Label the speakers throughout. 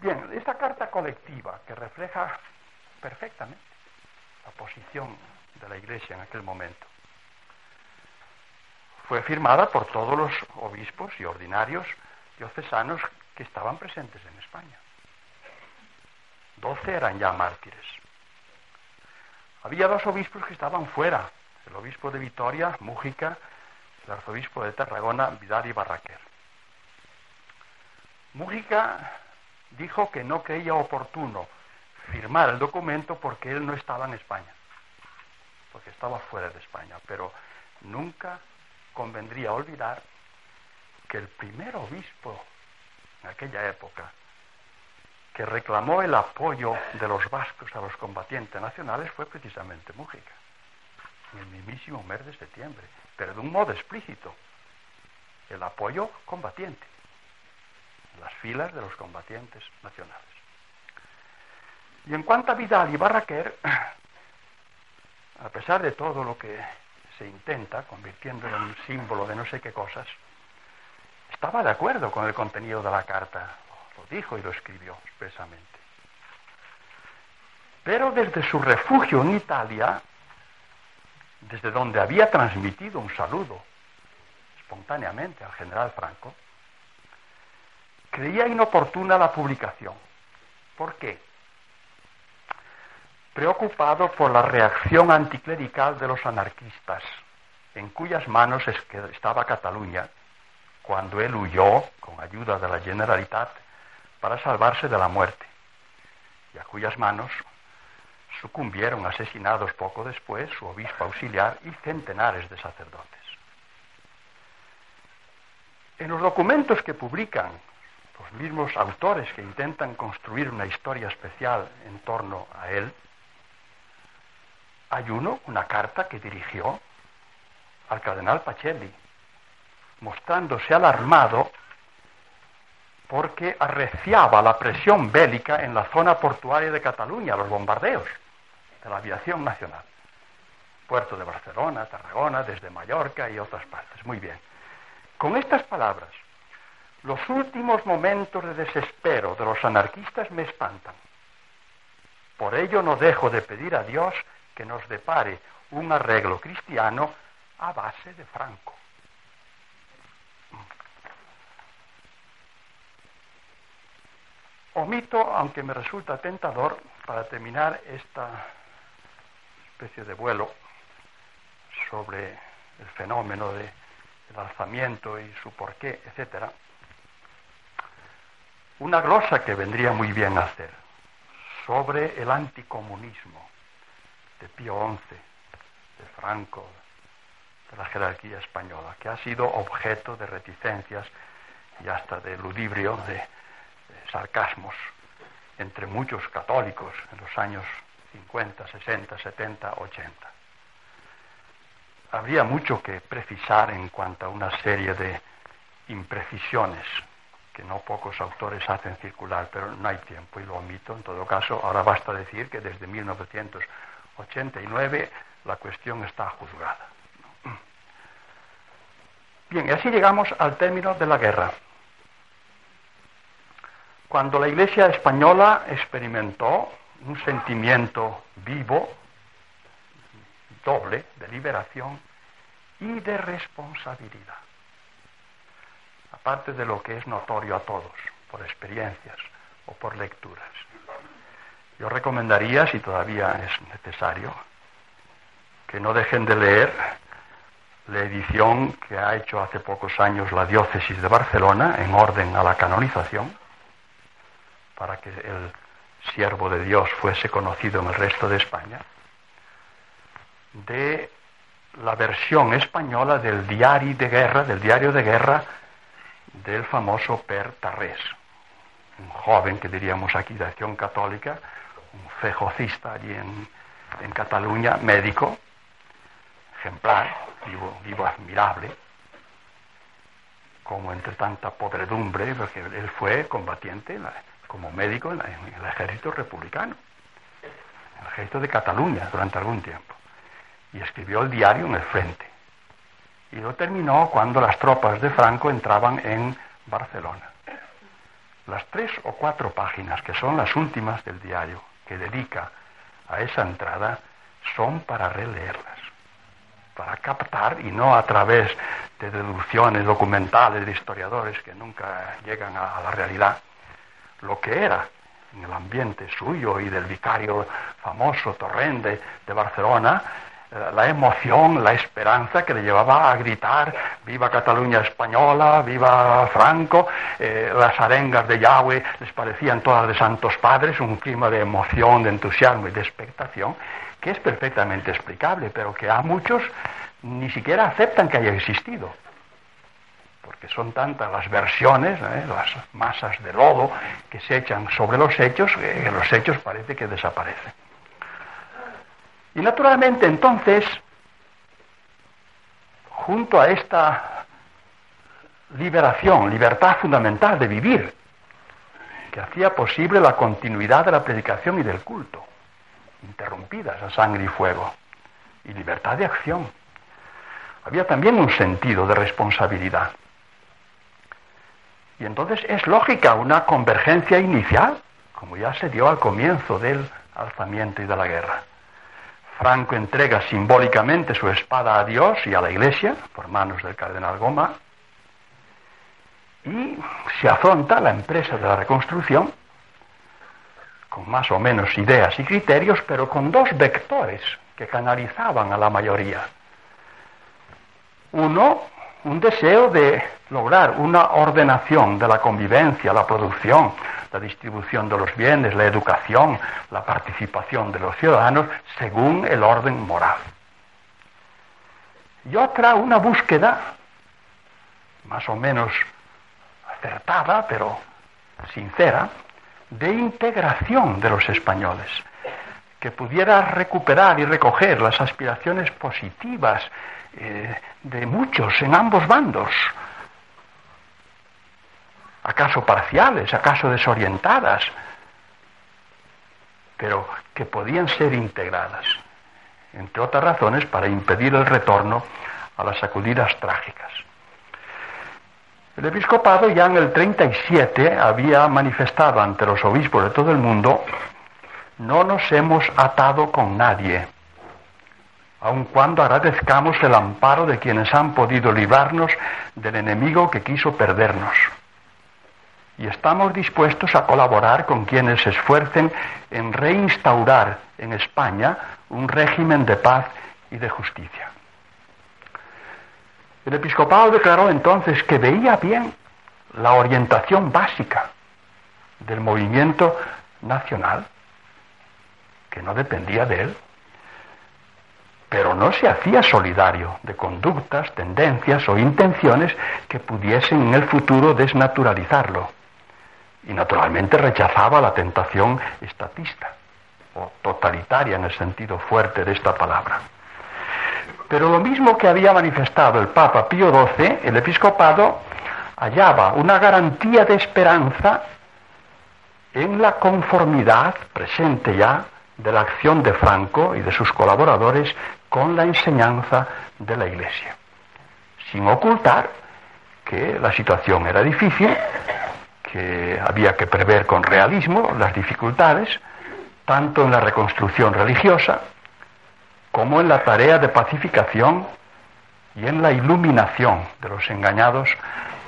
Speaker 1: Bien, esta carta colectiva que refleja perfectamente la posición de la Iglesia en aquel momento fue firmada por todos los obispos y ordinarios diocesanos que estaban presentes en España. Doce eran ya mártires. Había dos obispos que estaban fuera, el obispo de Vitoria, Mújica, el arzobispo de Tarragona, Vidal y Barraquer. Mújica dijo que no creía oportuno firmar el documento porque él no estaba en España, porque estaba fuera de España, pero nunca convendría olvidar que el primer obispo en aquella época que reclamó el apoyo de los vascos a los combatientes nacionales fue precisamente Mújica, en el mismísimo mes de septiembre, pero de un modo explícito, el apoyo combatiente, las filas de los combatientes nacionales. Y en cuanto a Vidal y Barraquer, a pesar de todo lo que se intenta, convirtiéndolo en un símbolo de no sé qué cosas, estaba de acuerdo con el contenido de la carta, lo dijo y lo escribió expresamente. Pero desde su refugio en Italia, desde donde había transmitido un saludo espontáneamente al general Franco, creía inoportuna la publicación. ¿Por qué? preocupado por la reacción anticlerical de los anarquistas, en cuyas manos estaba Cataluña, cuando él huyó, con ayuda de la Generalitat, para salvarse de la muerte, y a cuyas manos sucumbieron asesinados poco después su obispo auxiliar y centenares de sacerdotes. En los documentos que publican los mismos autores que intentan construir una historia especial en torno a él, hay uno, una carta que dirigió al cardenal Pacelli, mostrándose alarmado porque arreciaba la presión bélica en la zona portuaria de Cataluña, los bombardeos de la aviación nacional. Puerto de Barcelona, Tarragona, desde Mallorca y otras partes. Muy bien. Con estas palabras, los últimos momentos de desespero de los anarquistas me espantan. Por ello no dejo de pedir a Dios que nos depare un arreglo cristiano a base de Franco. Omito, aunque me resulta tentador, para terminar esta especie de vuelo sobre el fenómeno del alzamiento y su porqué, etc., una glosa que vendría muy bien a hacer sobre el anticomunismo de Pío XI, de Franco, de la jerarquía española, que ha sido objeto de reticencias y hasta de ludibrio, de, sarcasmos entre muchos católicos en los años 50, 60, 70, 80. Habría mucho que precisar en cuanto a una serie de imprecisiones no pocos autores hacen circular, pero no hay tiempo y lo omito. En todo caso, ahora basta decir que desde 1900 89 la cuestión está juzgada. Bien, y así llegamos al término de la guerra. Cuando la Iglesia española experimentó un sentimiento vivo, doble, de liberación y de responsabilidad, aparte de lo que es notorio a todos, por experiencias o por lecturas. Yo recomendaría, si todavía es necesario, que no dejen de leer la edición que ha hecho hace pocos años la diócesis de Barcelona en orden a la canonización, para que el siervo de Dios fuese conocido en el resto de España, de la versión española del diario de guerra, del diario de guerra del famoso Per Tarrés, un joven que diríamos aquí de acción católica, un fejocista allí en, Cataluña, médico, ejemplar, vivo, admirable, como entre tanta podredumbre, porque él fue combatiente como médico en, el ejército republicano, en el ejército de Cataluña durante algún tiempo, y escribió el diario en el frente. Y lo terminó cuando las tropas de Franco entraban en Barcelona. las tres o cuatro páginas que son las últimas del diario que dedica a esa entrada son para releerlas, para captar y no a través de deducciones documentales de historiadores que nunca llegan a, la realidad, lo que era en el ambiente suyo y del vicario famoso Torrente de Barcelona, la emoción, la esperanza que le llevaba a gritar viva Cataluña española, viva Franco, eh, las arengas de Yahweh les parecían todas de santos padres, un clima de emoción, de entusiasmo y de expectación, que es perfectamente explicable, pero que a muchos ni siquiera aceptan que haya existido, porque son tantas las versiones, ¿eh? las masas de lodo que se echan sobre los hechos, que los hechos parece que desaparecen. Y naturalmente entonces, junto a esta liberación, libertad fundamental de vivir, que hacía posible la continuidad de la predicación y del culto, interrumpidas a sangre y fuego, y libertad de acción. Había también un sentido de responsabilidad. Y entonces es lógica una convergencia inicial, como ya se dio al comienzo del alzamiento y de la guerra. Franco entrega simbólicamente su espada a Dios y a la Iglesia por manos del cardenal Goma y se afronta la empresa de la reconstrucción con más o menos ideas y criterios, pero con dos vectores que canalizaban a la mayoría. Uno, un deseo de lograr una ordenación de la convivencia, la producción, la distribución de los bienes, la educación, la participación de los ciudadanos según el orden moral. Y otra, una búsqueda más o menos acertada, pero sincera, de integración de los españoles, que pudiera recuperar y recoger las aspiraciones positivas eh, de muchos en ambos bandos, acaso parciales, acaso desorientadas, pero que podían ser integradas, entre otras razones, para impedir el retorno a las sacudidas trágicas. El episcopado ya en el 37 había manifestado ante los obispos de todo el mundo, no nos hemos atado con nadie, aun cuando agradezcamos el amparo de quienes han podido librarnos del enemigo que quiso perdernos y estamos dispuestos a colaborar con quienes se esfuercen en reinstaurar en España un régimen de paz y de justicia. El episcopado declaró entonces que veía bien la orientación básica del movimiento nacional, que no dependía de él, pero no se hacía solidario de conductas, tendencias o intenciones que pudiesen en el futuro desnaturalizarlo y naturalmente rechazaba la tentación estatista o totalitaria en el sentido fuerte de esta palabra. Pero lo mismo que había manifestado el Papa Pío XII, el episcopado hallaba una garantía de esperanza en la conformidad presente ya de la acción de Franco y de sus colaboradores con la enseñanza de la Iglesia, sin ocultar que la situación era difícil, que había que prever con realismo las dificultades, tanto en la reconstrucción religiosa como en la tarea de pacificación y en la iluminación de los engañados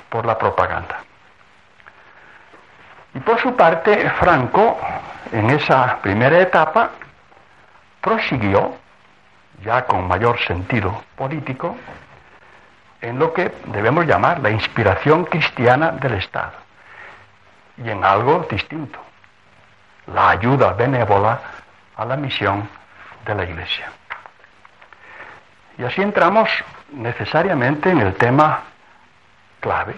Speaker 1: por la propaganda. Y por su parte, Franco, en esa primera etapa, prosiguió, ya con mayor sentido político, en lo que debemos llamar la inspiración cristiana del Estado y en algo distinto, la ayuda benévola a la misión de la Iglesia. Y así entramos necesariamente en el tema clave,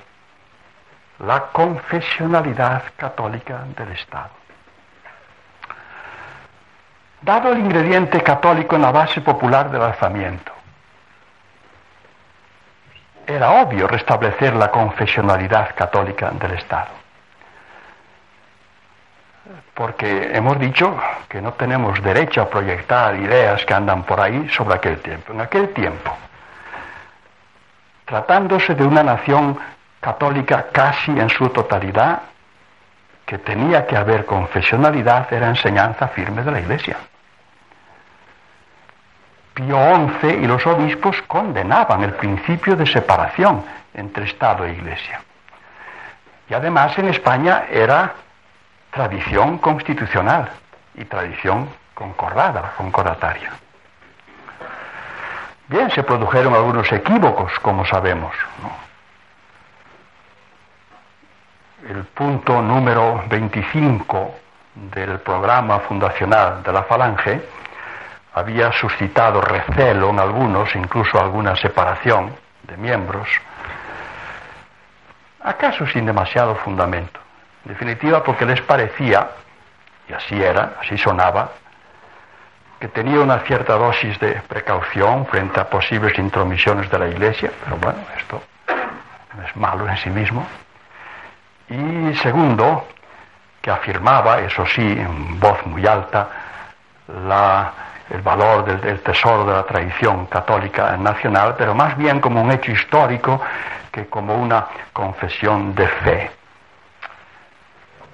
Speaker 1: la confesionalidad católica del Estado. Dado el ingrediente católico en la base popular del alzamiento, era obvio restablecer la confesionalidad católica del Estado porque hemos dicho que no tenemos derecho a proyectar ideas que andan por ahí sobre aquel tiempo. En aquel tiempo, tratándose de una nación católica casi en su totalidad, que tenía que haber confesionalidad era enseñanza firme de la Iglesia. Pío XI y los obispos condenaban el principio de separación entre Estado e Iglesia. Y además en España era tradición constitucional y tradición concordada, concordataria. Bien, se produjeron algunos equívocos, como sabemos. El punto número 25 del programa fundacional de la Falange había suscitado recelo en algunos, incluso alguna separación de miembros, acaso sin demasiado fundamento. En definitiva, porque les parecía, y así era, así sonaba, que tenía una cierta dosis de precaución frente a posibles intromisiones de la Iglesia, pero bueno, esto no es malo en sí mismo. Y segundo, que afirmaba, eso sí, en voz muy alta, el valor del, tesoro de la tradición católica nacional, pero más bien como un hecho histórico que como una confesión de fe.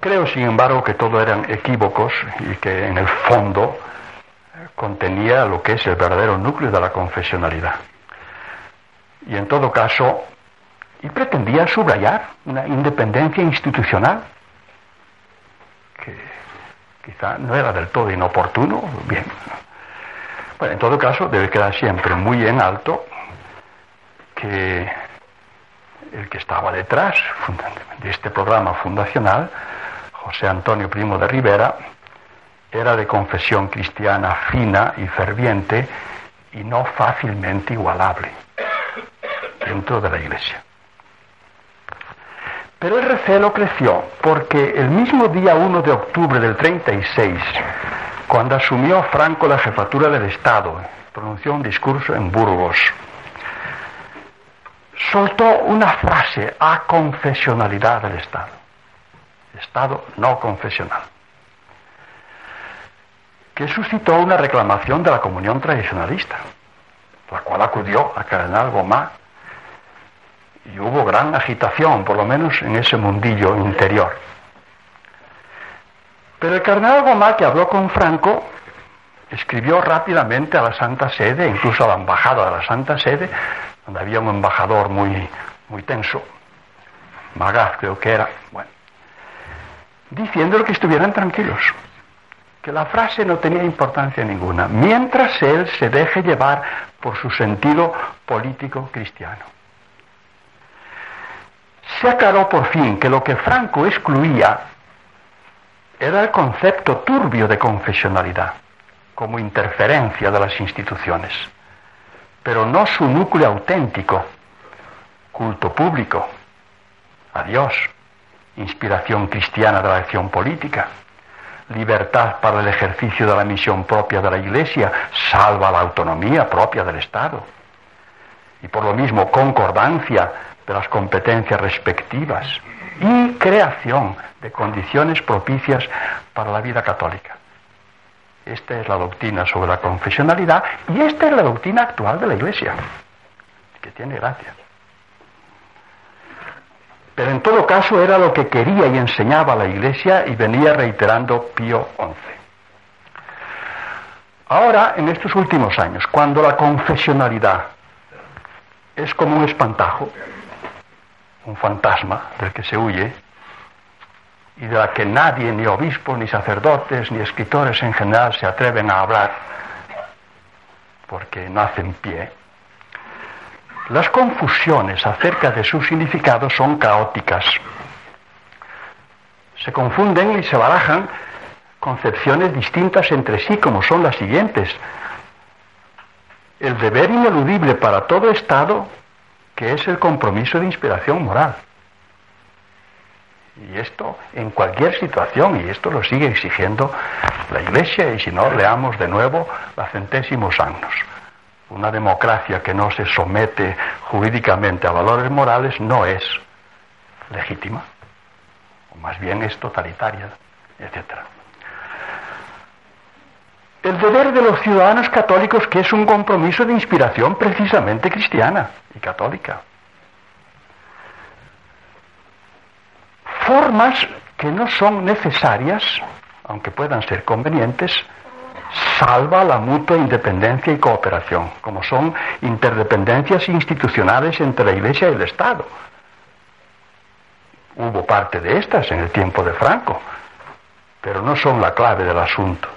Speaker 1: Creo, sin embargo, que todo eran equívocos y que en el fondo contenía lo que es el verdadero núcleo de la confesionalidad. Y en todo caso, y pretendía subrayar una independencia institucional que quizá no era del todo inoportuno, bien, en todo caso, debe quedar siempre muy en alto que el que estaba detrás de este programa fundacional, José Antonio Primo de Rivera, era de confesión cristiana fina y ferviente y no fácilmente igualable dentro de la Iglesia. Pero el recelo creció porque el mismo día 1 de octubre del 36, cuando asumió Franco la jefatura del Estado, pronunció un discurso en Burgos, soltó una frase a confesionalidad del Estado. Estado no confesional. Que suscitó una reclamación de la comunión tradicionalista, la cual acudió a Cardenal Gomá y hubo gran agitación, por lo menos en ese mundillo interior. Pero el cardenal Gomá, que habló con Franco, escribió rápidamente a la Santa Sede, incluso a la embajada de la Santa Sede, donde había un embajador muy, muy tenso, Magaz creo que era, bueno, diciéndole que estuvieran tranquilos, que la frase no tenía importancia ninguna, mientras él se deje llevar por su sentido político cristiano. Se aclaró por fin que lo que Franco excluía era el concepto turbio de confesionalidad, como interferencia de las instituciones, pero no su núcleo auténtico, culto público, a Dios, inspiración cristiana de la acción política, libertad para el ejercicio de la misión propia de la Iglesia, salva la autonomía propia del Estado. Y por lo mismo, concordancia de las competencias respectivas y creación de condiciones propicias para la vida católica. Esta es la doctrina sobre la confesionalidad y esta es la doctrina actual de la Iglesia, que tiene gracia. Pero en todo caso era lo que quería y enseñaba la Iglesia y venía reiterando Pío XI. Ahora, en estos últimos años, cuando la confesionalidad es como un espantajo, un fantasma del que se huye, y de la que nadie, ni obispos, ni sacerdotes, ni escritores en general se atreven a hablar, porque no hacen pie, las confusiones acerca de su significado son caóticas. Se confunden y se barajan concepciones distintas entre sí, como son las siguientes. El deber ineludible para todo Estado, que es el compromiso de inspiración moral. Y esto en cualquier situación, y esto lo sigue exigiendo la Iglesia, y si no, leamos de nuevo la centésimos años. Una democracia que no se somete jurídicamente a valores morales no es legítima, o más bien es totalitaria, etc. El deber de los ciudadanos católicos, que es un compromiso de inspiración precisamente cristiana y católica. formas que no son necesarias, aunque puedan ser convenientes, salva la mutua independencia y cooperación, como son interdependencias institucionales entre la Iglesia y el Estado. Hubo parte de estas en el tiempo de Franco, pero no son la clave del asunto.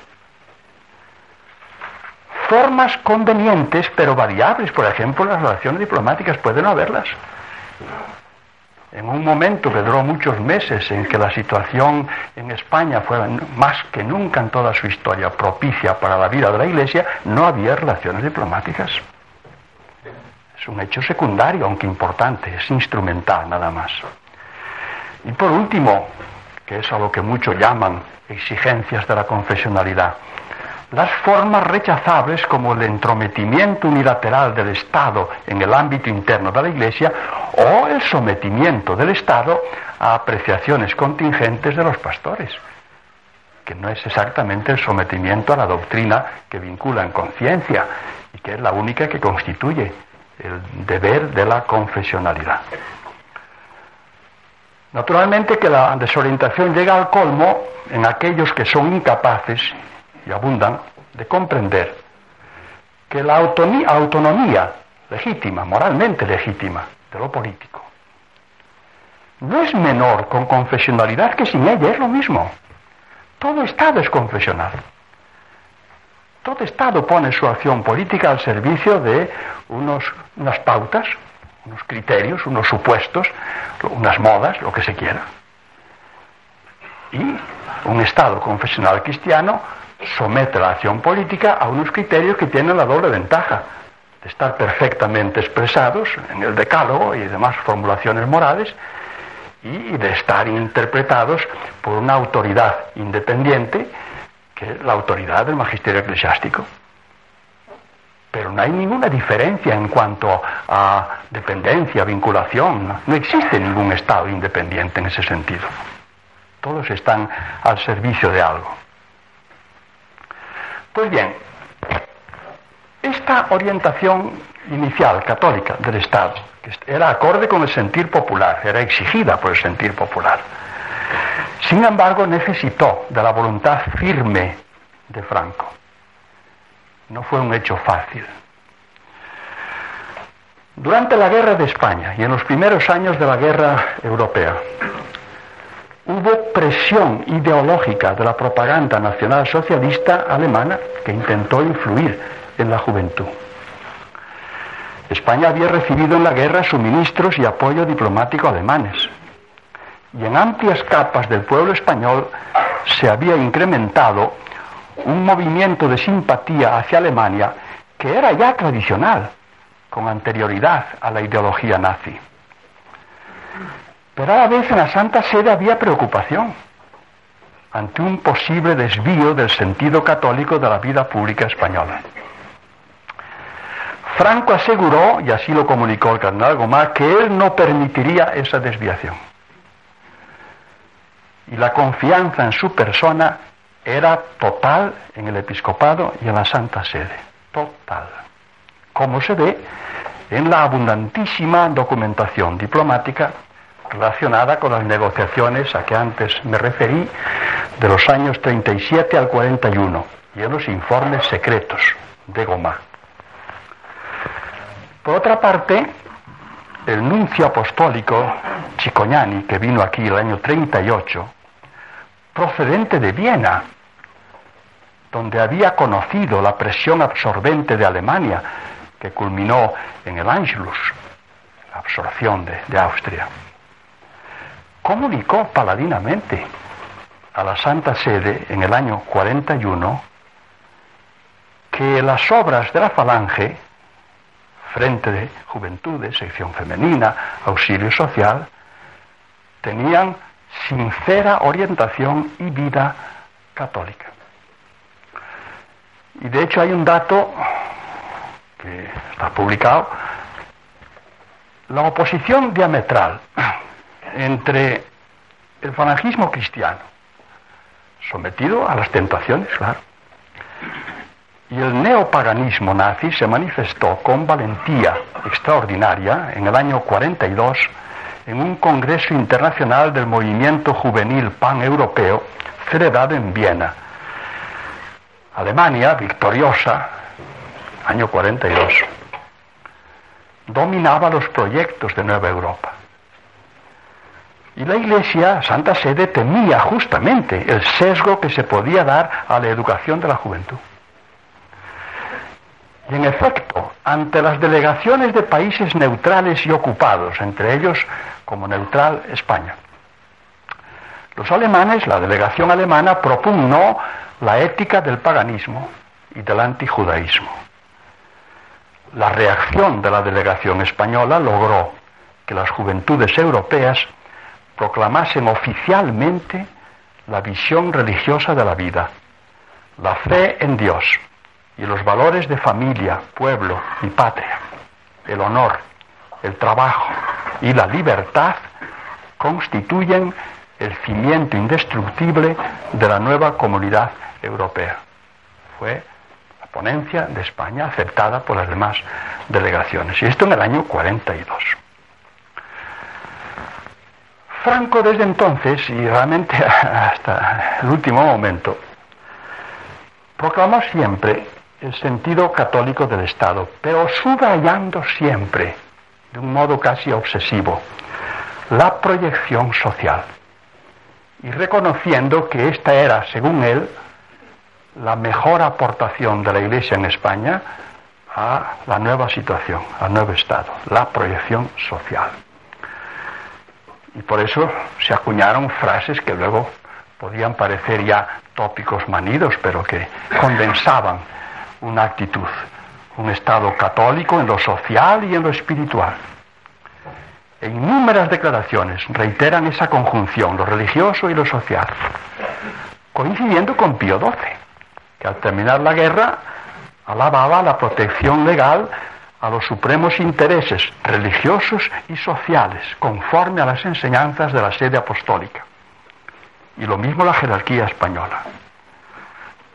Speaker 1: Formas convenientes, pero variables, por ejemplo, las relaciones diplomáticas pueden haberlas en un momento que duró muchos meses en que la situación en España fue más que nunca en toda su historia propicia para la vida de la Iglesia, no había relaciones diplomáticas. Es un hecho secundario, aunque importante, es instrumental nada más. Y por último, que es a lo que muchos llaman exigencias de la confesionalidad, las formas rechazables como el entrometimiento unilateral del Estado en el ámbito interno de la Iglesia o el sometimiento del Estado a apreciaciones contingentes de los pastores, que no es exactamente el sometimiento a la doctrina que vincula en conciencia y que es la única que constituye el deber de la confesionalidad. Naturalmente que la desorientación llega al colmo en aquellos que son incapaces y abundan de comprender que la autonomía legítima, moralmente legítima, de lo político, no es menor con confesionalidad que sin ella, es lo mismo. Todo Estado es confesional. Todo Estado pone su acción política al servicio de unos, unas pautas, unos criterios, unos supuestos, unas modas, lo que se quiera. Y un Estado confesional cristiano somete la acción política a unos criterios que tienen la doble ventaja de estar perfectamente expresados en el decálogo y demás formulaciones morales y de estar interpretados por una autoridad independiente que es la autoridad del magisterio eclesiástico. Pero no hay ninguna diferencia en cuanto a dependencia, vinculación. No existe ningún Estado independiente en ese sentido. Todos están al servicio de algo. Pues bien, esta orientación inicial católica del Estado, que era acorde con el sentir popular, era exigida por el sentir popular, sin embargo necesitó de la voluntad firme de Franco. No fue un hecho fácil. Durante la guerra de España y en los primeros años de la guerra europea, hubo presión ideológica de la propaganda nacional socialista alemana que intentó influir en la juventud. España había recibido en la guerra suministros y apoyo diplomático alemanes. Y en amplias capas del pueblo español se había incrementado un movimiento de simpatía hacia Alemania que era ya tradicional, con anterioridad a la ideología nazi. Pero a la vez en la Santa Sede había preocupación ante un posible desvío del sentido católico de la vida pública española. Franco aseguró, y así lo comunicó el cardenal Gomá, que él no permitiría esa desviación. Y la confianza en su persona era total en el episcopado y en la Santa Sede. Total. Como se ve en la abundantísima documentación diplomática relacionada con las negociaciones a que antes me referí de los años 37 al 41 y en los informes secretos de Gomá. Por otra parte, el nuncio apostólico Chicoñani, que vino aquí el año 38, procedente de Viena, donde había conocido la presión absorbente de Alemania, que culminó en el Anschluss, la absorción de, de Austria comunicó paladinamente a la Santa Sede en el año 41 que las obras de la Falange, Frente de Juventudes, Sección Femenina, Auxilio Social, tenían sincera orientación y vida católica. Y de hecho hay un dato que está publicado, la oposición diametral entre el falangismo cristiano, sometido a las tentaciones, claro, y el neopaganismo nazi se manifestó con valentía extraordinaria en el año 42 en un congreso internacional del movimiento juvenil pan-europeo celebrado en Viena. Alemania, victoriosa, año 42, dominaba los proyectos de Nueva Europa. Y la Iglesia, Santa Sede, temía justamente el sesgo que se podía dar a la educación de la juventud. Y en efecto, ante las delegaciones de países neutrales y ocupados, entre ellos como neutral España, los alemanes, la delegación alemana, propugnó la ética del paganismo y del antijudaísmo. La reacción de la delegación española logró que las juventudes europeas proclamasen oficialmente la visión religiosa de la vida, la fe en Dios y los valores de familia, pueblo y patria, el honor, el trabajo y la libertad constituyen el cimiento indestructible de la nueva comunidad europea. Fue la ponencia de España aceptada por las demás delegaciones. Y esto en el año 42. Franco desde entonces, y realmente hasta el último momento, proclamó siempre el sentido católico del Estado, pero subrayando siempre, de un modo casi obsesivo, la proyección social y reconociendo que esta era, según él, la mejor aportación de la Iglesia en España a la nueva situación, al nuevo Estado, la proyección social. Y por eso se acuñaron frases que luego podían parecer ya tópicos manidos, pero que condensaban una actitud, un Estado católico en lo social y en lo espiritual. En innúmeras declaraciones reiteran esa conjunción, lo religioso y lo social, coincidiendo con Pío XII, que al terminar la guerra alababa la protección legal a los supremos intereses religiosos y sociales, conforme a las enseñanzas de la sede apostólica. Y lo mismo la jerarquía española.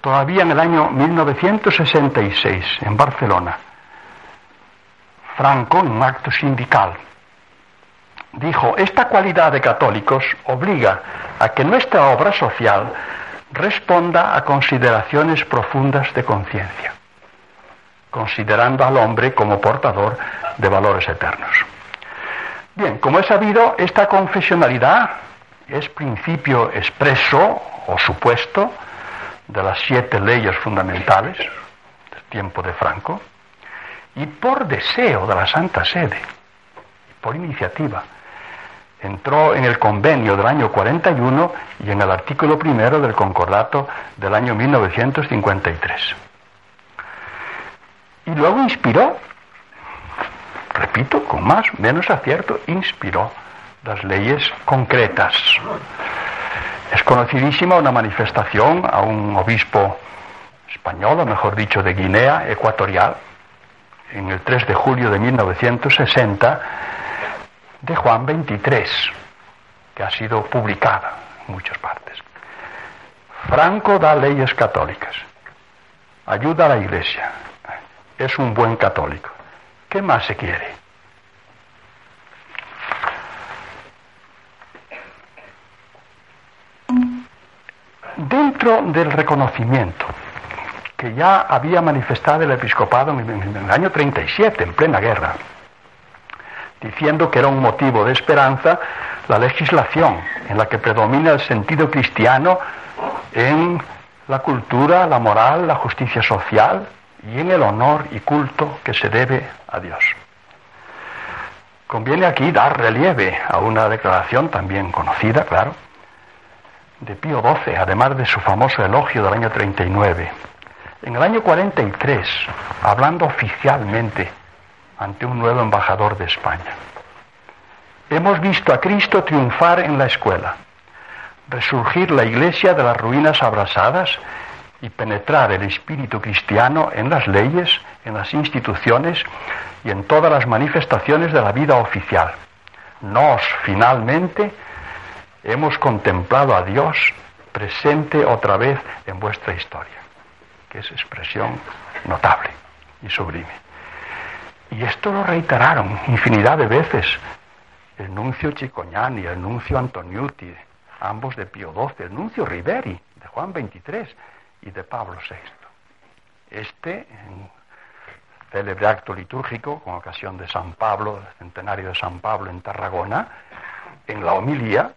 Speaker 1: Todavía en el año 1966, en Barcelona, Franco, en un acto sindical, dijo, esta cualidad de católicos obliga a que nuestra obra social responda a consideraciones profundas de conciencia, considerando al hombre como portador de valores eternos. Bien, como he sabido, esta confesionalidad es principio expreso o supuesto de las siete leyes fundamentales del tiempo de Franco y por deseo de la Santa Sede, por iniciativa entró en el convenio del año 41 y en el artículo primero del concordato del año 1953. Y luego inspiró, repito, con más, menos acierto, inspiró las leyes concretas. Es conocidísima una manifestación a un obispo español, o mejor dicho, de Guinea Ecuatorial, en el 3 de julio de 1960, de Juan 23, que ha sido publicada en muchas partes. Franco da leyes católicas, ayuda a la iglesia, es un buen católico. ¿Qué más se quiere? Dentro del reconocimiento que ya había manifestado el episcopado en el año 37, en plena guerra, diciendo que era un motivo de esperanza la legislación en la que predomina el sentido cristiano en la cultura, la moral, la justicia social y en el honor y culto que se debe a Dios. Conviene aquí dar relieve a una declaración también conocida, claro, de Pío XII, además de su famoso elogio del año 39. En el año 43, hablando oficialmente ante un nuevo embajador de España. Hemos visto a Cristo triunfar en la escuela, resurgir la iglesia de las ruinas abrasadas y penetrar el espíritu cristiano en las leyes, en las instituciones y en todas las manifestaciones de la vida oficial. Nos, finalmente, hemos contemplado a Dios presente otra vez en vuestra historia, que es expresión notable y sublime. Y esto lo reiteraron infinidad de veces el nuncio Chicoñani, el nuncio Antoniuti, ambos de Pío XII, el nuncio Riveri, de Juan XXIII y de Pablo VI. Este, en célebre acto litúrgico con ocasión de San Pablo, del centenario de San Pablo en Tarragona, en la homilía,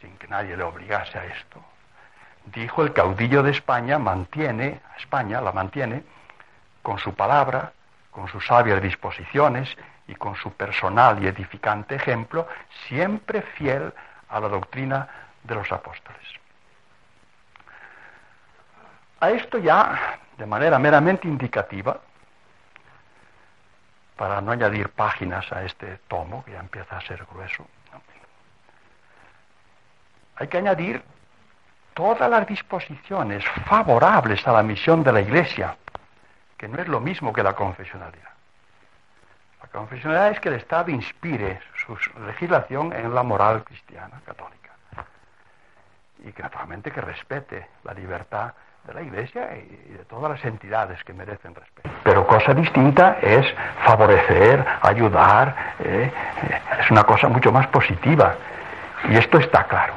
Speaker 1: sin que nadie le obligase a esto, dijo el caudillo de España mantiene, España la mantiene, con su palabra, con sus sabias disposiciones y con su personal y edificante ejemplo, siempre fiel a la doctrina de los apóstoles. A esto ya, de manera meramente indicativa, para no añadir páginas a este tomo, que ya empieza a ser grueso, hay que añadir todas las disposiciones favorables a la misión de la Iglesia, que no es lo mismo que la confesionalidad. La confesionalidad es que el Estado inspire su legislación en la moral cristiana católica y que naturalmente que respete la libertad de la Iglesia y de todas las entidades que merecen respeto. Pero cosa distinta es favorecer, ayudar, eh, eh, es una cosa mucho más positiva. Y esto está claro.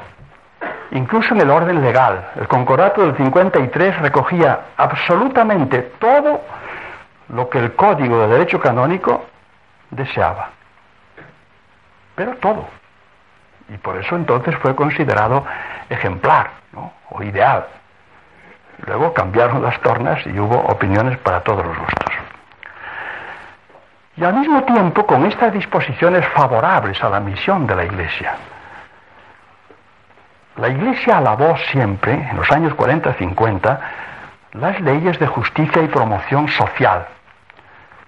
Speaker 1: Incluso en el orden legal, el concordato del 53 recogía absolutamente todo lo que el Código de Derecho Canónico deseaba. Pero todo. Y por eso entonces fue considerado ejemplar o ideal. Luego cambiaron las tornas y hubo opiniones para todos los gustos. Y al mismo tiempo, con estas disposiciones favorables a la misión de la Iglesia, la Iglesia alabó siempre, en los años 40-50, las leyes de justicia y promoción social,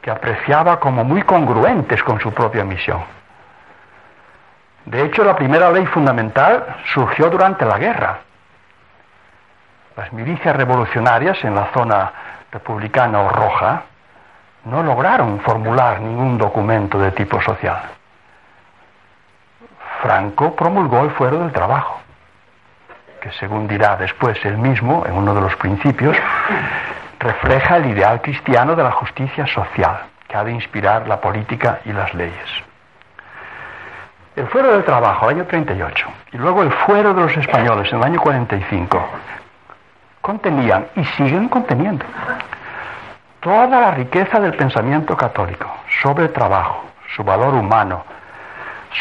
Speaker 1: que apreciaba como muy congruentes con su propia misión. De hecho, la primera ley fundamental surgió durante la guerra, las milicias revolucionarias en la zona republicana o roja no lograron formular ningún documento de tipo social. Franco promulgó el fuero del trabajo, que según dirá después él mismo en uno de los principios, refleja el ideal cristiano de la justicia social que ha de inspirar la política y las leyes. El fuero del trabajo, año 38, y luego el fuero de los españoles en el año 45, contenían y siguen conteniendo toda la riqueza del pensamiento católico sobre el trabajo, su valor humano,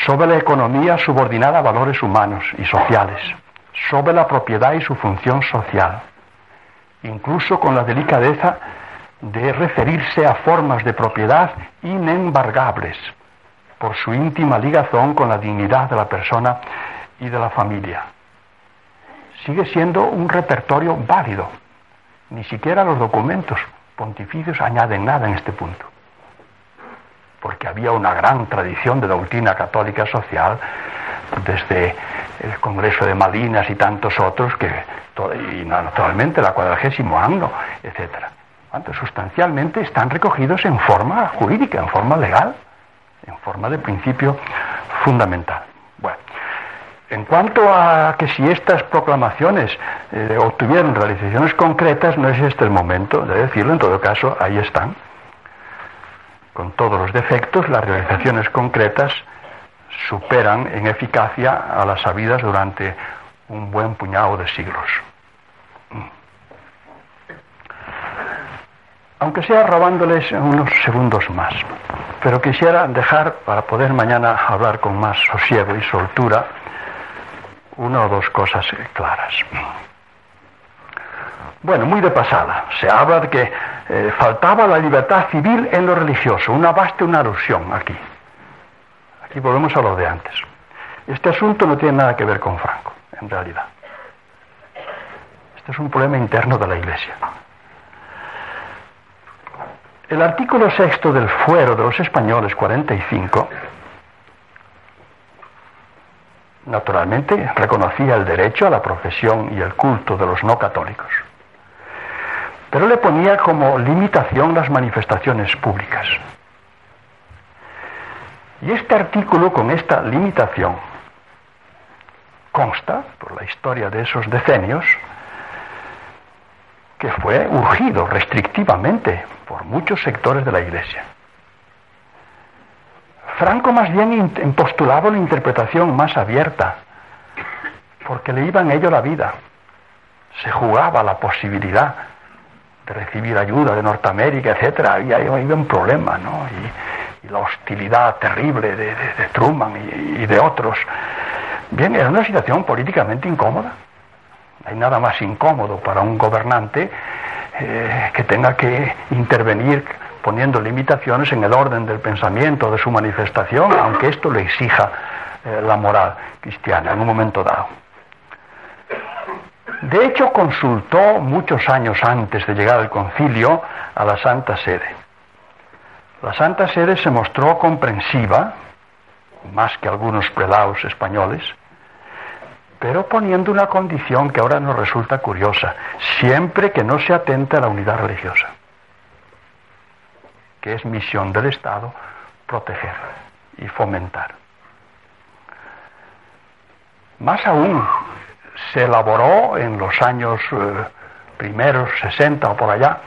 Speaker 1: sobre la economía subordinada a valores humanos y sociales, sobre la propiedad y su función social, incluso con la delicadeza de referirse a formas de propiedad inembargables por su íntima ligazón con la dignidad de la persona y de la familia sigue siendo un repertorio válido. Ni siquiera los documentos pontificios añaden nada en este punto. Porque había una gran tradición de doctrina católica social desde el Congreso de Malinas y tantos otros que, y naturalmente la cuadragésimo año, etc. Sustancialmente están recogidos en forma jurídica, en forma legal, en forma de principio fundamental. En cuanto a que si estas proclamaciones eh, obtuvieron realizaciones concretas, no es este el momento de decirlo, en todo caso, ahí están. Con todos los defectos, las realizaciones concretas superan en eficacia a las habidas durante un buen puñado de siglos. Aunque sea robándoles unos segundos más. Pero quisiera dejar, para poder mañana hablar con más sosiego y soltura, una o dos cosas claras. Bueno, muy de pasada. Se habla de que eh, faltaba la libertad civil en lo religioso. Una basta una alusión aquí. Aquí volvemos a lo de antes. Este asunto no tiene nada que ver con Franco, en realidad. Este es un problema interno de la Iglesia. El artículo sexto del fuero de los españoles 45 naturalmente reconocía el derecho a la profesión y el culto de los no católicos, pero le ponía como limitación las manifestaciones públicas. Y este artículo con esta limitación consta, por la historia de esos decenios, que fue urgido restrictivamente por muchos sectores de la Iglesia. Franco más bien postulaba una interpretación más abierta, porque le iba en ello la vida. Se jugaba la posibilidad de recibir ayuda de Norteamérica, etcétera. Había, había un problema, ¿no? Y, la hostilidad terrible de, Truman y, de otros. Bien, era una situación políticamente incómoda. No hay nada más incómodo para un gobernante eh, que tenga que intervenir poniendo limitaciones en el orden del pensamiento, de su manifestación, aunque esto le exija eh, la moral cristiana en un momento dado. De hecho, consultó muchos años antes de llegar al concilio a la Santa Sede. La Santa Sede se mostró comprensiva, más que algunos prelados españoles, pero poniendo una condición que ahora nos resulta curiosa, siempre que no se atente a la unidad religiosa que es misión del Estado proteger y fomentar. Más aún, se elaboró en los años eh, primeros 60 o por allá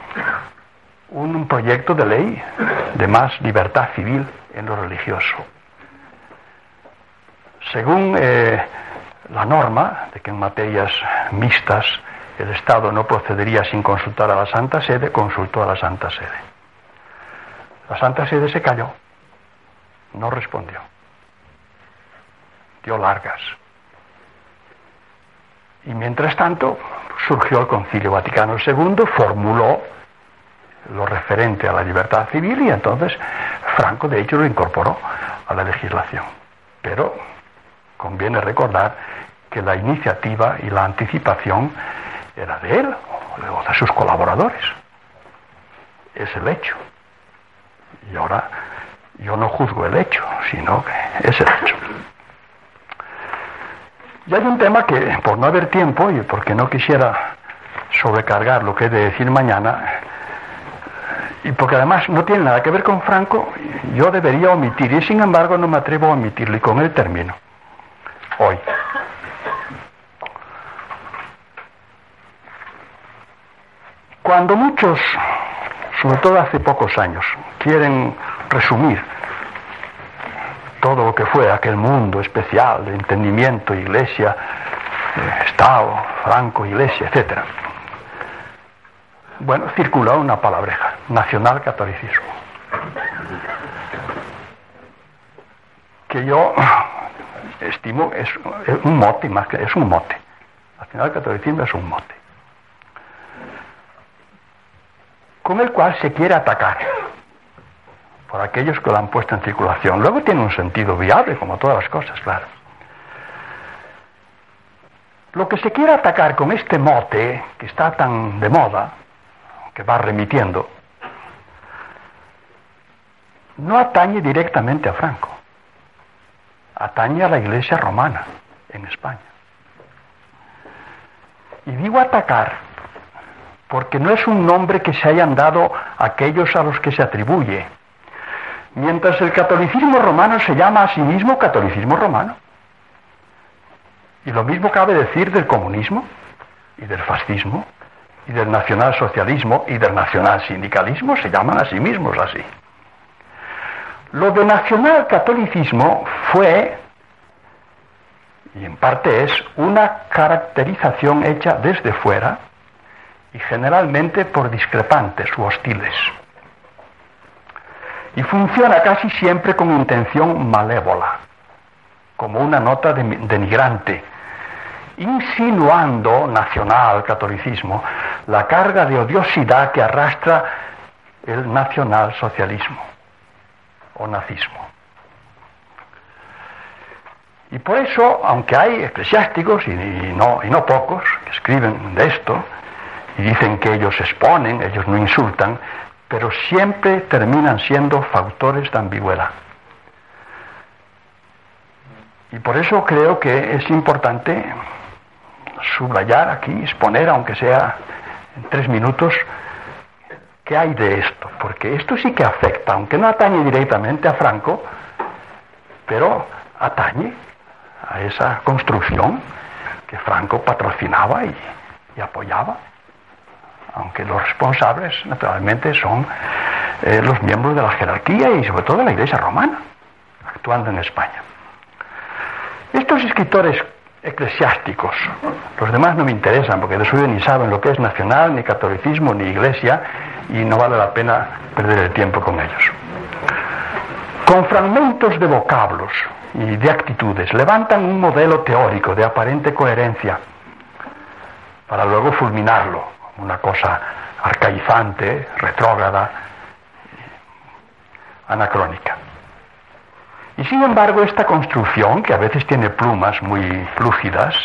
Speaker 1: un proyecto de ley de más libertad civil en lo religioso. Según eh, la norma de que en materias mixtas el Estado no procedería sin consultar a la Santa Sede, consultó a la Santa Sede. La Santa Sede se calló, no respondió, dio largas. Y mientras tanto surgió el Concilio Vaticano II, formuló lo referente a la libertad civil y entonces Franco de hecho lo incorporó a la legislación. Pero conviene recordar que la iniciativa y la anticipación era de él o de sus colaboradores. Es el hecho. Y ahora yo no juzgo el hecho, sino que es el hecho. Y hay un tema que, por no haber tiempo y porque no quisiera sobrecargar lo que he de decir mañana, y porque además no tiene nada que ver con Franco, yo debería omitir, y sin embargo no me atrevo a omitirlo, y con él termino. Hoy. Cuando muchos sobre todo hace pocos años, quieren resumir todo lo que fue aquel mundo especial de entendimiento, iglesia, eh, Estado, Franco, iglesia, etc. Bueno, circula una palabreja, nacional catolicismo, que yo estimo es, un mote, más que es un mote. Nacional catolicismo es un mote. con el cual se quiere atacar por aquellos que lo han puesto en circulación. Luego tiene un sentido viable, como todas las cosas, claro. Lo que se quiere atacar con este mote, que está tan de moda, que va remitiendo, no atañe directamente a Franco, atañe a la Iglesia romana en España. Y digo atacar porque no es un nombre que se hayan dado aquellos a los que se atribuye. Mientras el catolicismo romano se llama a sí mismo catolicismo romano. Y lo mismo cabe decir del comunismo y del fascismo y del nacionalsocialismo y del nacionalsindicalismo, se llaman a sí mismos así. Lo de nacionalcatolicismo fue, y en parte es, una caracterización hecha desde fuera, y generalmente por discrepantes u hostiles. Y funciona casi siempre con intención malévola, como una nota denigrante, insinuando nacional catolicismo la carga de odiosidad que arrastra el nacionalsocialismo o nazismo. Y por eso, aunque hay eclesiásticos, no, y no pocos, que escriben de esto, y dicen que ellos exponen, ellos no insultan, pero siempre terminan siendo factores de ambigüedad. Y por eso creo que es importante subrayar aquí, exponer, aunque sea en tres minutos, qué hay de esto, porque esto sí que afecta, aunque no atañe directamente a Franco, pero atañe a esa construcción que Franco patrocinaba y, y apoyaba aunque los responsables naturalmente son eh, los miembros de la jerarquía y sobre todo de la Iglesia romana. actuando en España. Estos escritores eclesiásticos, los demás no me interesan porque de suyo ni saben lo que es nacional, ni catolicismo, ni iglesia, y no vale la pena perder el tiempo con ellos. Con fragmentos de vocablos y de actitudes levantan un modelo teórico de aparente coherencia para luego fulminarlo, una cosa arcaizante, retrógrada, anacrónica. Y sin embargo, esta construcción, que a veces tiene plumas muy lúcidas,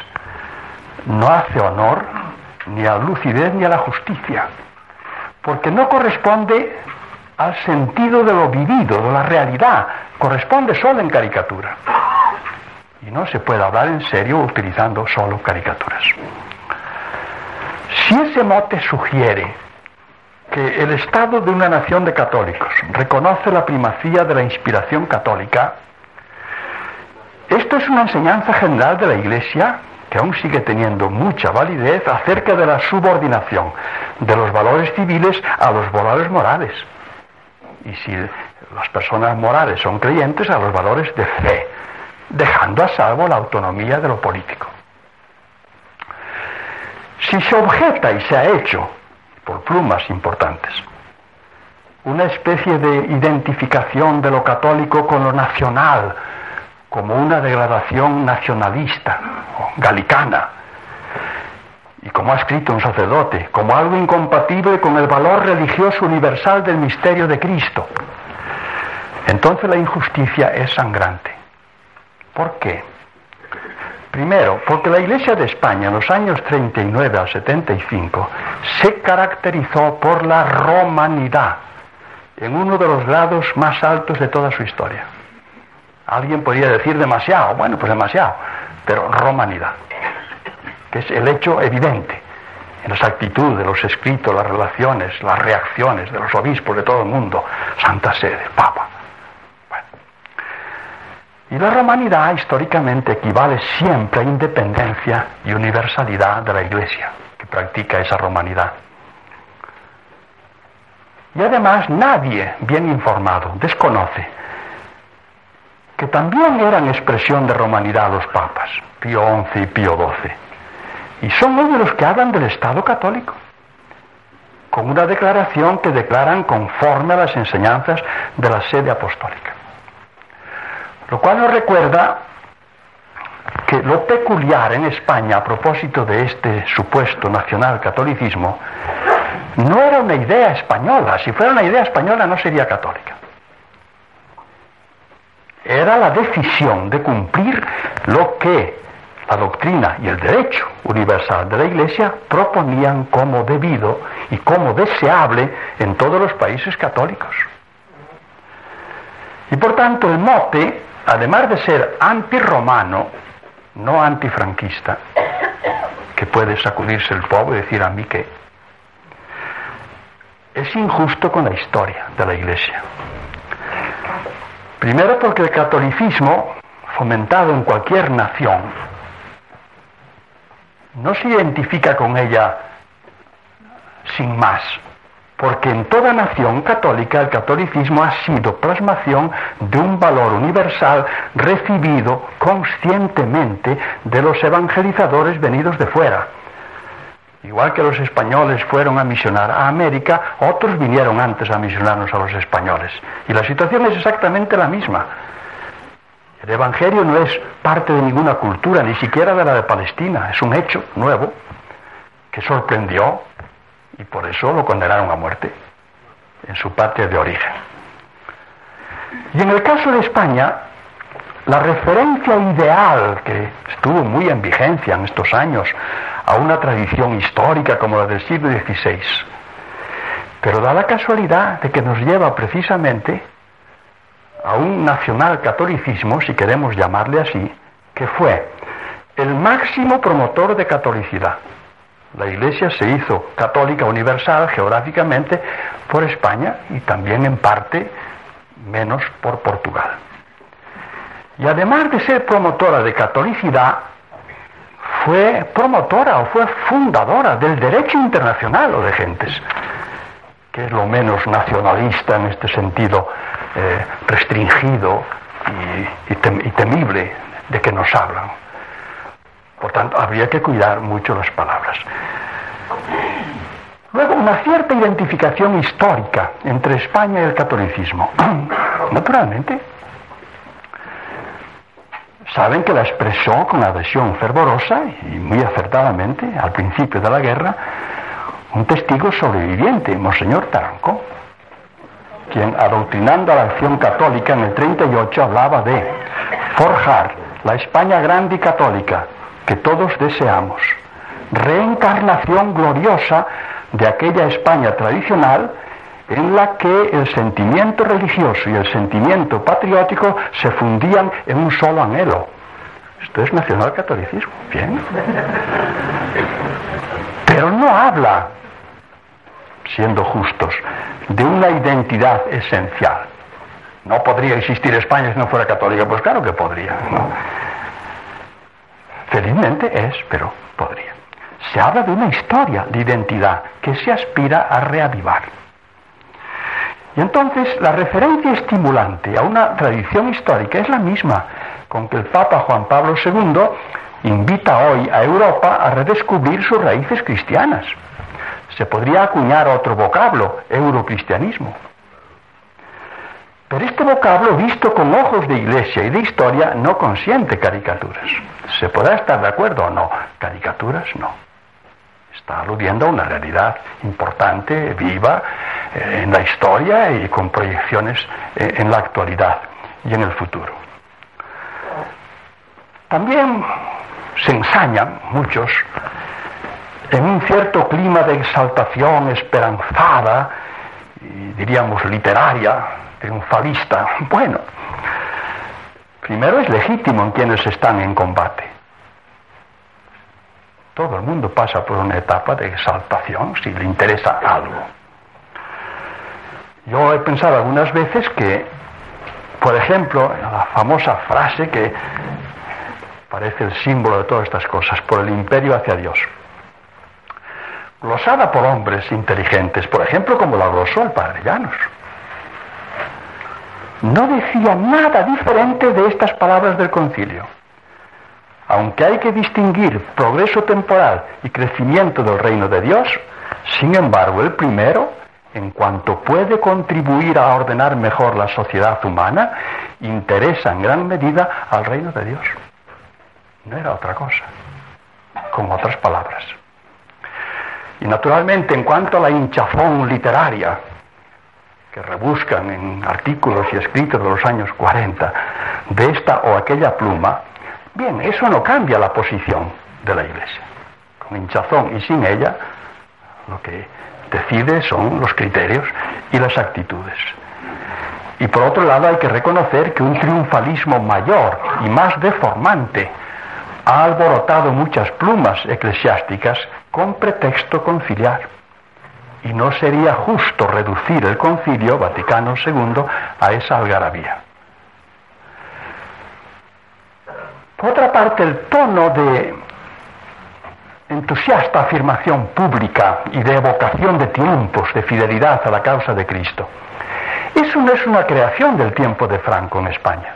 Speaker 1: no hace honor ni a la lucidez ni a la justicia, porque no corresponde al sentido de lo vivido, de la realidad, corresponde solo en caricatura. Y no se puede hablar en serio utilizando solo caricaturas. Si ese mote sugiere que el Estado de una nación de católicos reconoce la primacía de la inspiración católica, esto es una enseñanza general de la Iglesia que aún sigue teniendo mucha validez acerca de la subordinación de los valores civiles a los valores morales. Y si las personas morales son creyentes, a los valores de fe, dejando a salvo la autonomía de lo político. Si se objeta y se ha hecho por plumas importantes. Una especie de identificación de lo católico con lo nacional, como una degradación nacionalista o galicana, y como ha escrito un sacerdote, como algo incompatible con el valor religioso universal del misterio de Cristo. Entonces la injusticia es sangrante. ¿Por qué? Primero, porque la Iglesia de España en los años 39 al 75 se caracterizó por la romanidad en uno de los grados más altos de toda su historia. Alguien podría decir demasiado, bueno, pues demasiado, pero romanidad, que es el hecho evidente en las actitudes, los escritos, las relaciones, las reacciones de los obispos de todo el mundo, Santa Sede, Papa. Y la romanidad históricamente equivale siempre a independencia y universalidad de la Iglesia, que practica esa romanidad. Y además nadie bien informado desconoce que también eran expresión de romanidad los papas, Pío XI y Pío XII. Y son ellos los que hablan del Estado católico, con una declaración que declaran conforme a las enseñanzas de la sede apostólica. Lo cual nos recuerda que lo peculiar en España a propósito de este supuesto nacional catolicismo no era una idea española. Si fuera una idea española no sería católica. Era la decisión de cumplir lo que la doctrina y el derecho universal de la Iglesia proponían como debido y como deseable en todos los países católicos. Y por tanto el mote además de ser antirromano, no antifranquista, que puede sacudirse el polvo y decir a mí que es injusto con la historia de la Iglesia. Primero porque el catolicismo, fomentado en cualquier nación, no se identifica con ella sin más, porque en toda nación católica el catolicismo ha sido plasmación de un valor universal recibido conscientemente de los evangelizadores venidos de fuera. Igual que los españoles fueron a misionar a América, otros vinieron antes a misionarnos a los españoles. Y la situación es exactamente la misma. El Evangelio no es parte de ninguna cultura, ni siquiera de la de Palestina, es un hecho nuevo que sorprendió y por eso lo condenaron a muerte en su patria de origen. Y en el caso de España, la referencia ideal que estuvo muy en vigencia en estos años a una tradición histórica como la del siglo XVI, pero da la casualidad de que nos lleva precisamente a un nacional catolicismo, si queremos llamarle así, que fue el máximo promotor de catolicidad. La Iglesia se hizo católica universal geográficamente por España y también en parte menos por Portugal. Y además de ser promotora de catolicidad, fue promotora o fue fundadora del derecho internacional o de gentes, que es lo menos nacionalista en este sentido eh, restringido y, temible de que nos hablan. Por tanto, habría que cuidar mucho las palabras. Luego, una cierta identificación histórica entre España y el catolicismo. Naturalmente, saben que la expresó con adhesión fervorosa y muy acertadamente al principio de la guerra un testigo sobreviviente, Monseñor Taranco, quien adoctrinando a la acción católica en el 38 hablaba de forjar la España grande y católica que todos deseamos, reencarnación gloriosa de aquella España tradicional en la que el sentimiento religioso y el sentimiento patriótico se fundían en un solo anhelo. Esto es nacionalcatolicismo, bien. Pero no habla, siendo justos, de una identidad esencial. No podría existir España si no fuera católica, pues claro que podría. Felizmente es, pero podría. Se habla de una historia de identidad que se aspira a reavivar. Y entonces la referencia estimulante a una tradición histórica es la misma con que el Papa Juan Pablo II invita hoy a Europa a redescubrir sus raíces cristianas. Se podría acuñar otro vocablo, eurocristianismo. Pero este vocablo, visto con ojos de iglesia y de historia, no consiente caricaturas. ¿Se podrá estar de acuerdo o no? Caricaturas no. Está aludiendo a una realidad importante, viva, eh, en la historia y con proyecciones eh, en la actualidad y en el futuro. También se ensañan muchos en un cierto clima de exaltación esperanzada, diríamos literaria, triunfalista. Bueno, primero es legítimo en quienes están en combate. Todo el mundo pasa por una etapa de exaltación si le interesa algo. Yo he pensado algunas veces que, por ejemplo, la famosa frase que parece el símbolo de todas estas cosas, por el imperio hacia Dios, glosada por hombres inteligentes, por ejemplo, como la glosó el padre Llanos, no decía nada diferente de estas palabras del concilio aunque hay que distinguir progreso temporal y crecimiento del reino de Dios, sin embargo el primero, en cuanto puede contribuir a ordenar mejor la sociedad humana, interesa en gran medida al reino de Dios. No era otra cosa, con otras palabras. Y naturalmente, en cuanto a la hinchazón literaria, que rebuscan en artículos y escritos de los años 40, de esta o aquella pluma, Bien, eso no cambia la posición de la Iglesia. Con hinchazón y sin ella, lo que decide son los criterios y las actitudes. Y por otro lado hay que reconocer que un triunfalismo mayor y más deformante ha alborotado muchas plumas eclesiásticas con pretexto conciliar. Y no sería justo reducir el concilio Vaticano II a esa algarabía. Por otra parte, el tono de entusiasta afirmación pública y de evocación de tiempos de fidelidad a la causa de Cristo, eso no es una creación del tiempo de Franco en España,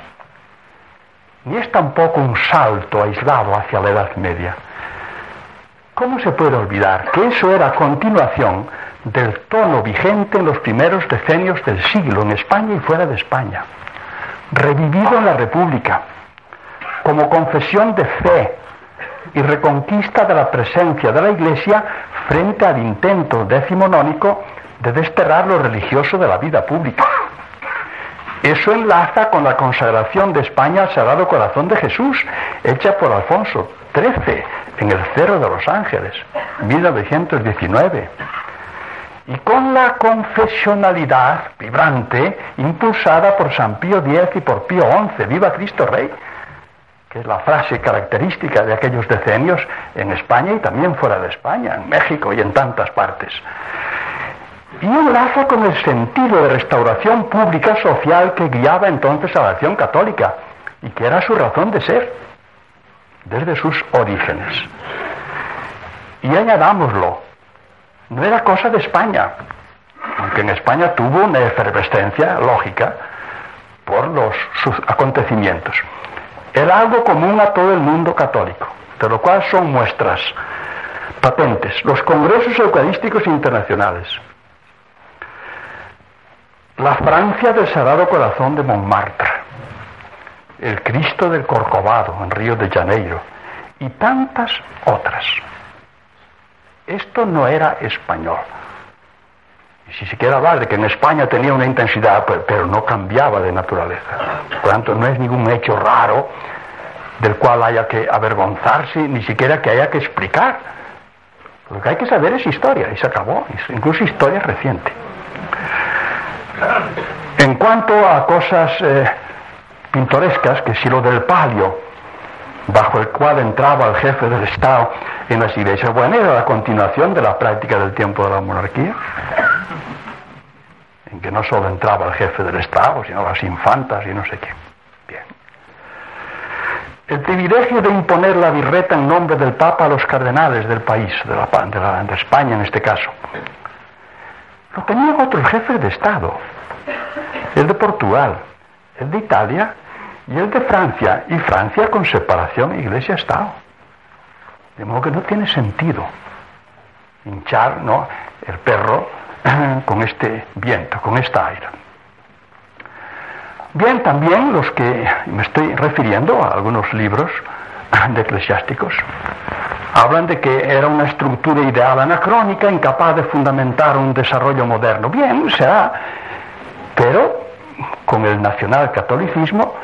Speaker 1: ni es tampoco un salto aislado hacia la Edad Media. ¿Cómo se puede olvidar que eso era continuación del tono vigente en los primeros decenios del siglo en España y fuera de España, revivido en la República? como confesión de fe y reconquista de la presencia de la Iglesia frente al intento decimonónico de desterrar lo religioso de la vida pública. Eso enlaza con la consagración de España al Sagrado Corazón de Jesús, hecha por Alfonso XIII en el Cerro de los Ángeles, 1919. Y con la confesionalidad vibrante impulsada por San Pío X y por Pío XI, viva Cristo Rey, que es la frase característica de aquellos decenios en España y también fuera de España, en México y en tantas partes. Y enlaza con el sentido de restauración pública social que guiaba entonces a la acción católica y que era su razón de ser desde sus orígenes. Y añadámoslo, no era cosa de España, aunque en España tuvo una efervescencia lógica, por los acontecimientos. Era algo común a todo el mundo católico, de lo cual son muestras patentes los congresos eucarísticos internacionales, la Francia del Sagrado Corazón de Montmartre, el Cristo del Corcovado en Río de Janeiro y tantas otras. Esto no era español. Y si se quiere hablar de que en España tenía una intensidad, pero no cambiaba de naturaleza. Por tanto, no es ningún hecho raro del cual haya que avergonzarse, ni siquiera que haya que explicar. Lo que hay que saber es historia, y se acabó, incluso historia reciente. En cuanto a cosas eh, pintorescas, que si lo del palio, bajo el cual entraba el jefe del Estado en las iglesias, bueno, era la continuación de la práctica del tiempo de la monarquía, en que no solo entraba el jefe del Estado, sino las infantas y no sé qué. Bien. El privilegio de imponer la birreta en nombre del Papa a los cardenales del país, de, la, de España en este caso, lo tenían otros jefes de Estado, el de Portugal, el de Italia y el de Francia, y Francia con separación Iglesia-Estado. De modo que no tiene sentido hinchar ¿no? el perro con este viento, con esta aire. Bien, también los que me estoy refiriendo a algunos libros de eclesiásticos hablan de que era una estructura ideal anacrónica, incapaz de fundamentar un desarrollo moderno. Bien, será, pero con el nacionalcatolicismo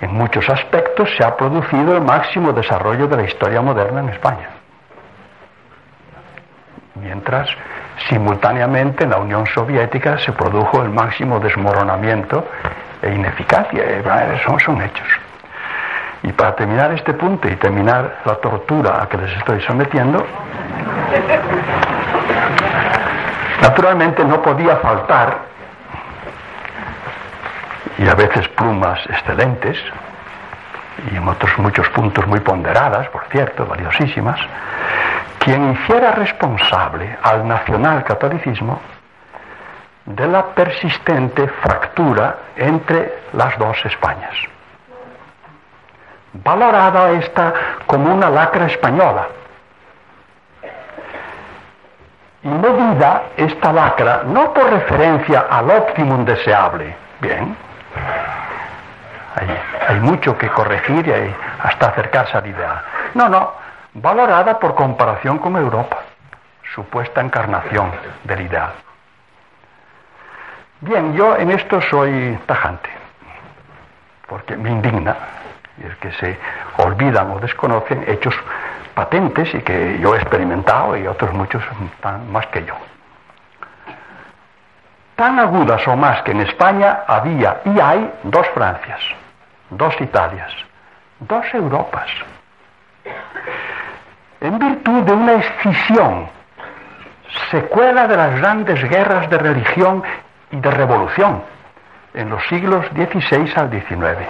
Speaker 1: en muchos aspectos se ha producido el máximo desarrollo de la historia moderna en España. Mientras simultáneamente en la Unión Soviética se produjo el máximo desmoronamiento e ineficacia. Esos son hechos. Y para terminar este punto y terminar la tortura a que les estoy sometiendo, naturalmente no podía faltar, y a veces plumas excelentes, y en otros muchos puntos muy ponderadas, por cierto, valiosísimas, quien hiciera responsable al nacional catolicismo de la persistente fractura entre las dos Españas valorada esta como una lacra española. Y medida esta lacra no por referencia al óptimo deseable, bien, hay, mucho que corregir y hasta acercarse al ideal. No, no, valorada por comparación con Europa, supuesta encarnación del ideal. Bien, yo en esto soy tajante, porque me indigna y es que se olvidan o desconocen hechos patentes y que yo he experimentado y otros muchos más que yo. Tan agudas o más que en España había y hay dos Francias, dos Italias, dos Europas, en virtud de una escisión, secuela de las grandes guerras de religión y de revolución en los siglos XVI al XIX.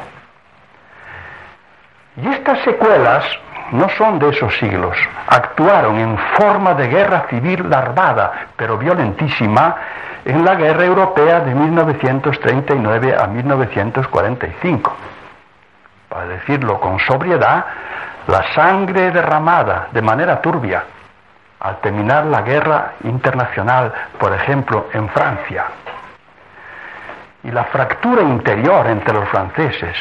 Speaker 1: Y estas secuelas no son de esos siglos. Actuaron en forma de guerra civil larvada, pero violentísima, en la guerra europea de 1939 a 1945. Para decirlo con sobriedad, la sangre derramada de manera turbia al terminar la guerra internacional, por ejemplo, en Francia, y la fractura interior entre los franceses,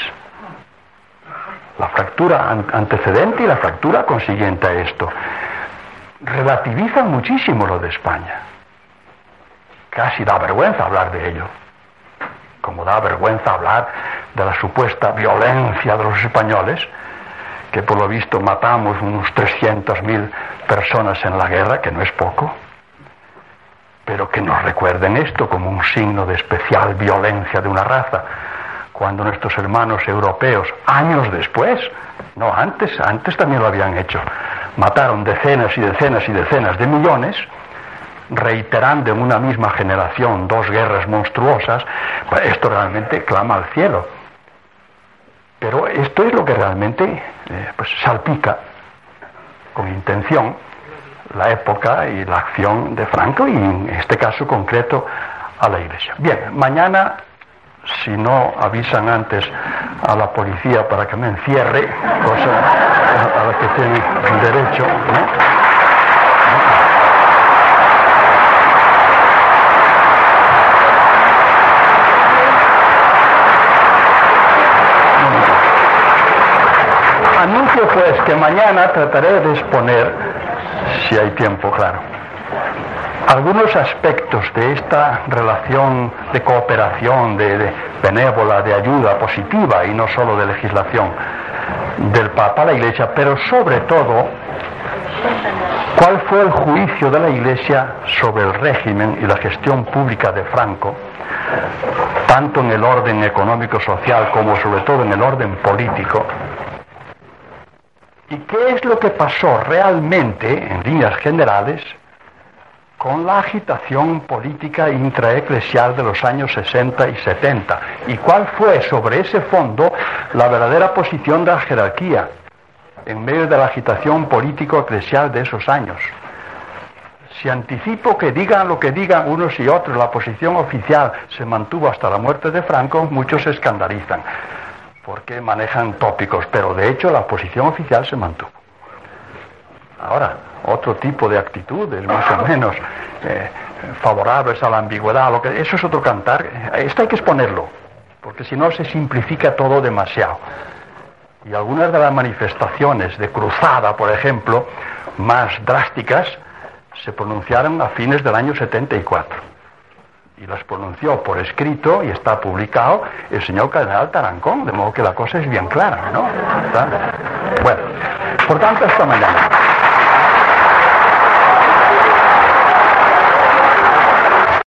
Speaker 1: la fractura antecedente y la fractura consiguiente a esto. Relativizan muchísimo lo de España. Casi da vergüenza hablar de ello. Como da vergüenza hablar de la supuesta violencia de los españoles, que por lo visto matamos unos 300.000 personas en la guerra, que no es poco, pero que nos recuerden esto como un signo de especial violencia de una raza cuando nuestros hermanos europeos, años después, no antes, antes también lo habían hecho, mataron decenas y decenas y decenas de millones, reiterando en una misma generación dos guerras monstruosas, pues esto realmente clama al cielo. Pero esto es lo que realmente eh, pues salpica con intención la época y la acción de Franco y en este caso concreto a la Iglesia. Bien, mañana si no avisan antes a la policía para que me encierre, cosa a la que tienen derecho, ¿no? Anuncio pues que mañana trataré de exponer, si hay tiempo, claro, algunos aspectos de esta relación de cooperación, de, benévola, de ayuda positiva y no solo de legislación del Papa a la Iglesia, pero sobre todo cuál fue el juicio de la Iglesia sobre el régimen y la gestión pública de Franco, tanto en el orden económico-social como sobre todo en el orden político, y qué es lo que pasó realmente, en líneas generales, con la agitación política intraeclesial de los años 60 y 70 y cuál fue sobre ese fondo la verdadera posición de la jerarquía en medio de la agitación político-eclesial de esos años. Si anticipo que digan lo que digan unos y otros, la posición oficial se mantuvo hasta la muerte de Franco, muchos se escandalizan porque manejan tópicos, pero de hecho la posición oficial se mantuvo. Ahora, otro tipo de actitudes, más o menos eh, favorables a la ambigüedad, lo que, eso es otro cantar. Esto hay que exponerlo, porque si no se simplifica todo demasiado. Y algunas de las manifestaciones de cruzada, por ejemplo, más drásticas, se pronunciaron a fines del año 74 y las pronunció por escrito y está publicado el señor cardenal Tarancón, de modo que la cosa es bien clara, ¿no? Bueno, por tanto, esta mañana.